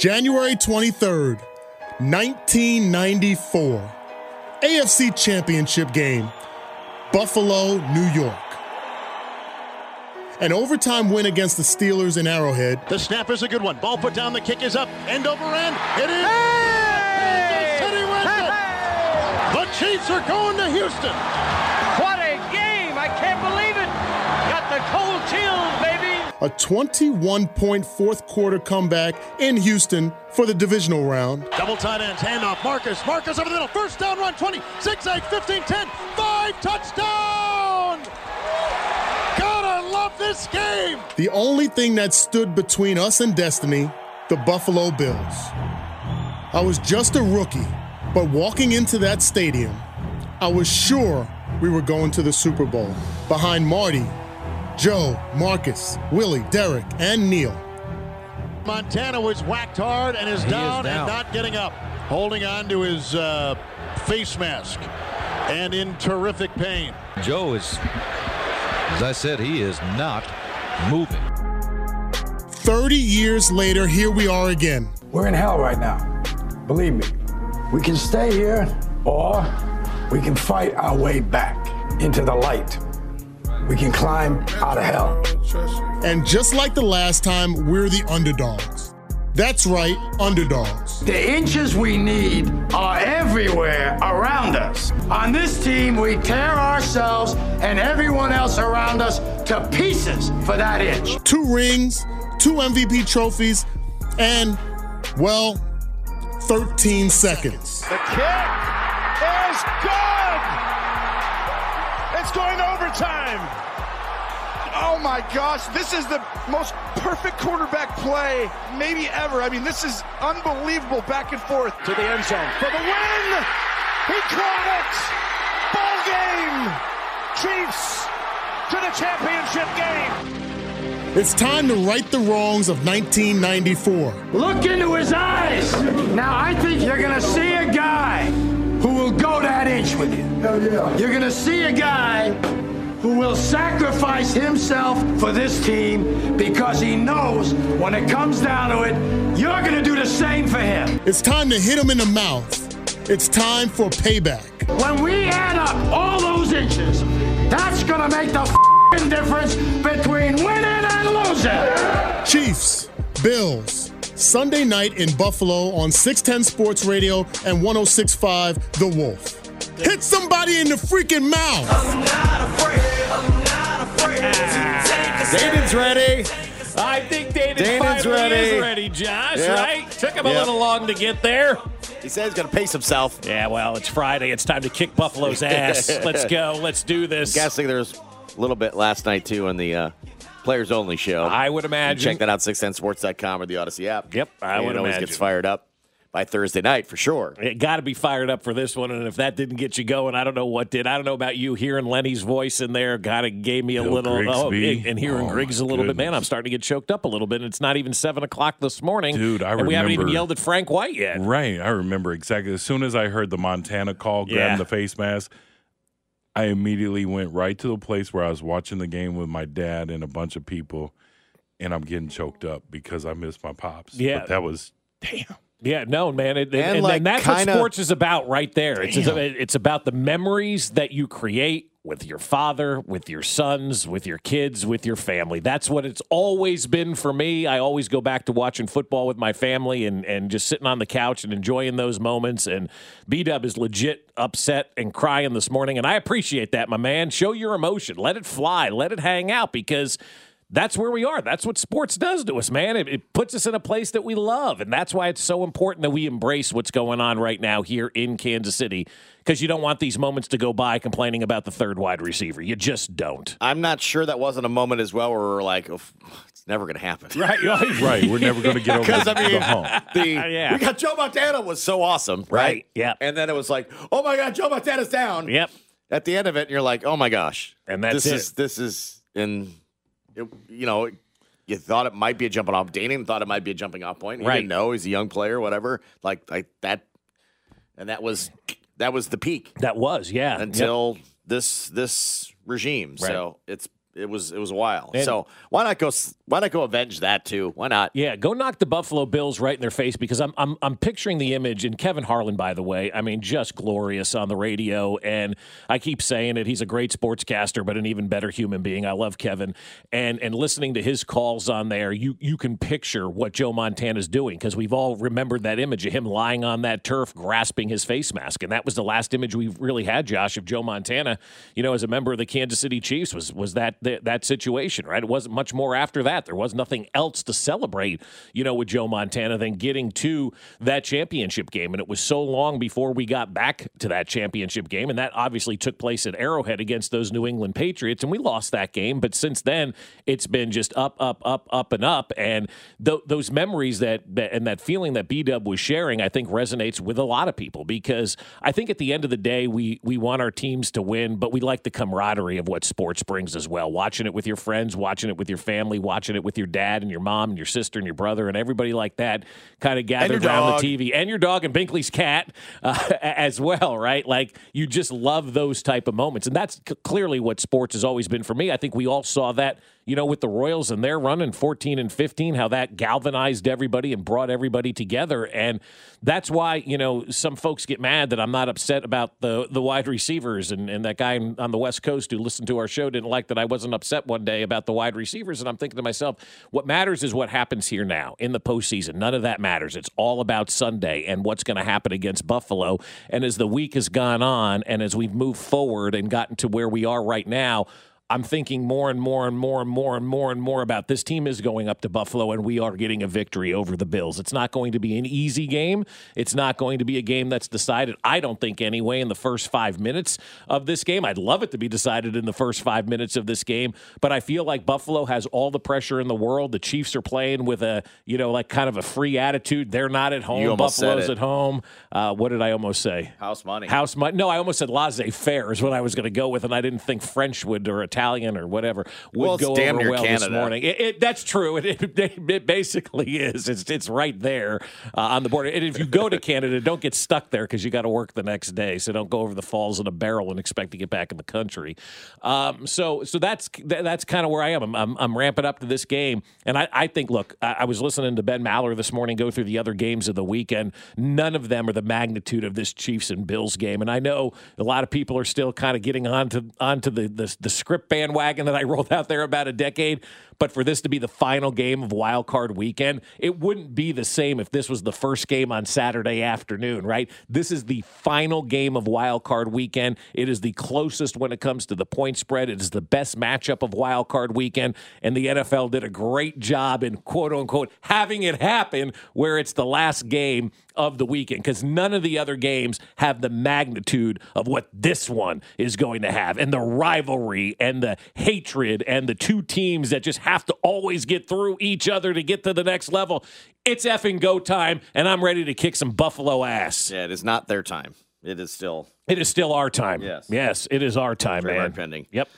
January 23rd, 1994. AFC Championship game, Buffalo, New York. An overtime win against the Steelers in Arrowhead. The snap is a good one. Ball put down. The kick is up. End over end. It is. Hey! Kansas City wins it. The Chiefs are going to Houston. What a game! I can't believe it. Got the cold chills, baby. A 21 point fourth quarter comeback in Houston for the divisional round. Double tight ends. Handoff. Marcus. Marcus over the middle. First down run. 20. 6, 8, 15, 10. 5. Touchdown. God, I love this game. The only thing that stood between us and destiny, the Buffalo Bills. I was just a rookie, but walking into that stadium, I was sure we were going to the Super Bowl behind Marty, Joe, Marcus, Willie, Derek, and Neil. Montana was whacked hard and is, He is down, down. and not getting up, holding on to his uh, face mask and in terrific pain. Joe is, as I said, he is not moving. 30 years later, here we are again. We're in hell right now. Believe me. We can stay here or we can fight our way back into the light. We can climb out of hell. And just like the last time, we're the underdogs. That's right, underdogs. The inches we need are everywhere around us. On this team, we tear ourselves and everyone else around us to pieces for that inch. Two rings, two MVP trophies, and, well, 13 seconds. The kick is good. It's going to overtime. Oh my gosh, this is the most perfect quarterback play maybe ever. I mean, this is unbelievable back and forth to the end zone for the win. He caught it. Ball game. Chiefs to the championship game. It's time to right the wrongs of 1994. Look into his eyes. Now, I think you're going to see a guy who will go that inch with you. Hell yeah. You're going to see a guy who will sacrifice himself for this team because he knows when it comes down to it, you're going to do the same for him. It's time to hit him in the mouth. It's time for payback. When we add up all those inches, that's going to make the fing difference between winning and losing. Chiefs, Bills, Sunday night in Buffalo on 610 Sports Radio and 1065 The Wolf. Hit somebody in the freaking mouth. Damon's ready. I think David Danon's finally ready. is ready, Josh, Yep. right? Took him a Yep. little long to get there. He said he's going to pace himself. Yeah, well, it's Friday. It's time to kick Buffalo's ass. Let's go. Let's do this. Guessing there's a little bit last night too on the uh, players only show. I would imagine. Check that out, 610sports.com or the Audacy app. Yep, I And would it always imagine. gets fired up by Thursday night for sure. It got to be fired up for this one, and if that didn't get you going, I don't know what did. I don't know about you. Hearing Lenny's voice in there kind of gave me a Bill little. Oh, and hearing Oh, Griggs a my little bit, man. I'm starting to get choked up a little bit. And It's not even seven o'clock this morning, Dude, I and we haven't even yelled at Frank White yet. Right. I remember exactly. As soon as I heard the Montana call, grabbing Yeah. the face mask, I immediately went right to the place where I was watching the game with my dad and a bunch of people, and I'm getting choked up because I missed my pops. Yeah. But that was, damn. Yeah, no, man, it, and, And, and, like, that's kinda- what sports is about, right there. It's it's about the memories that you create with your father, with your sons, with your kids, with your family. That's what it's always been for me. I always go back to watching football with my family and and just sitting on the couch and enjoying those moments. And B Dub is legit upset and crying this morning, and I appreciate that, my man. Show your emotion, let it fly, let it hang out because that's where we are. That's what sports does to us, man. It, it puts us in a place that we love. And that's why it's so important that we embrace what's going on right now here in Kansas City because you don't want these moments to go by complaining about the third wide receiver. You just don't. I'm not sure that wasn't a moment as well where we're like, oh, it's never going to happen. Right. Right. We're never going to get over Because, I mean, the hump. the, Yeah. we got Joe Montana was so awesome, right? Right, yeah. And then it was like, oh my God, Joe Montana's down. Yep. At the end of it, you're like, oh my gosh. And that's this it. is this is in, it, you know, you thought it might be a jumping off. Daning thought it might be a jumping off point. He Right. didn't know he's a young player, whatever. Like like that, and that was that was the peak That was, yeah. Yep. until this this regime. So it's it was it was a while. And- so why not go why not go avenge that too? Why not? Yeah, go knock the Buffalo Bills right in their face because I'm I'm I'm picturing the image and Kevin Harlan, by the way, I mean just glorious on the radio, and I keep saying it. He's a great sportscaster, but an even better human being. I love Kevin, and and listening to his calls on there, you you can picture what Joe Montana's doing because we've all remembered that image of him lying on that turf, grasping his face mask, and that was the last image we've really had, Josh, of Joe Montana. You know, as a member of the Kansas City Chiefs, was was that that, that situation, right? It wasn't much more after that. There was nothing else to celebrate, you know, with Joe Montana than getting to that championship game. And it was so long before we got back to that championship game. And that obviously took place at Arrowhead against those New England Patriots. And we lost that game. But since then, it's been just up, up, up, up, and up. And th- those memories that, that and that feeling that B Dub was sharing, I think resonates with a lot of people because I think at the end of the day, we we want our teams to win, but we like the camaraderie of what sports brings as well. Watching it with your friends, watching it with your family, watching it with your dad and your mom and your sister and your brother and everybody like that kind of gathered around dog. the TV and your dog and Binkley's cat uh, as well, right? Like you just love those type of moments, and that's c- clearly what sports has always been for me. I think we all saw that, you know, with the Royals and their run in 14 and 15, how that galvanized everybody and brought everybody together, and that's why you know some folks get mad that I'm not upset about the the wide receivers and, and that guy on the West Coast who listened to our show didn't like that I wasn't upset one day about the wide receivers, and I'm thinking to myself, what matters is what happens here now in the postseason. None of that matters. It's all about Sunday and what's going to happen against Buffalo. And as the week has gone on, and as we've moved forward and gotten to where we are right now. I'm thinking more and more and more and more and more and more about this team is going up to Buffalo and we are getting a victory over the Bills. It's not going to be an easy game. It's not going to be a game that's decided, I don't think, anyway, in the first five minutes of this game. I'd love it to be decided in the first five minutes of this game, but I feel like Buffalo has all the pressure in the world. The Chiefs are playing with a, you know, like kind of a free attitude. They're not at home. Buffalo's at home. Uh, what did I almost say? House money. House money. No, I almost said laissez faire is what I was going to go with, and I didn't think French would or Italian or whatever would Well, go damn over well this morning. It, it, that's true. It, it, basically is. It's it's right there uh, on the border. And if you go to Canada, don't get stuck there because you got to work the next day. So don't go over the falls in a barrel and expect to get back in the country. Um, so so that's that, that's kind of where I am. I'm, I'm, I'm ramping up to this game, and I, I think look, I, I was listening to Ben Maller this morning go through the other games of the weekend. None of them are the magnitude of this Chiefs and Bills game, and I know a lot of people are still kind of getting onto onto the the, the script bandwagon that I rolled out there about a decade. But for this to be the final game of Wild Card Weekend, it wouldn't be the same if this was the first game on Saturday afternoon, right? This is the final game of Wild Card Weekend. It is the closest when it comes to the point spread. It is the best matchup of Wild Card Weekend, and the NFL did a great job in quote unquote having it happen where it's the last game of the weekend because none of the other games have the magnitude of what this one is going to have and the rivalry and the hatred and the two teams that just have to always get through each other to get to the next level. It's effing go time, and I'm ready to kick some Buffalo ass. Yeah, it is not their time. It is still It is still our time. Yes. Yes, it is our time, Trademark man. pending. Yep.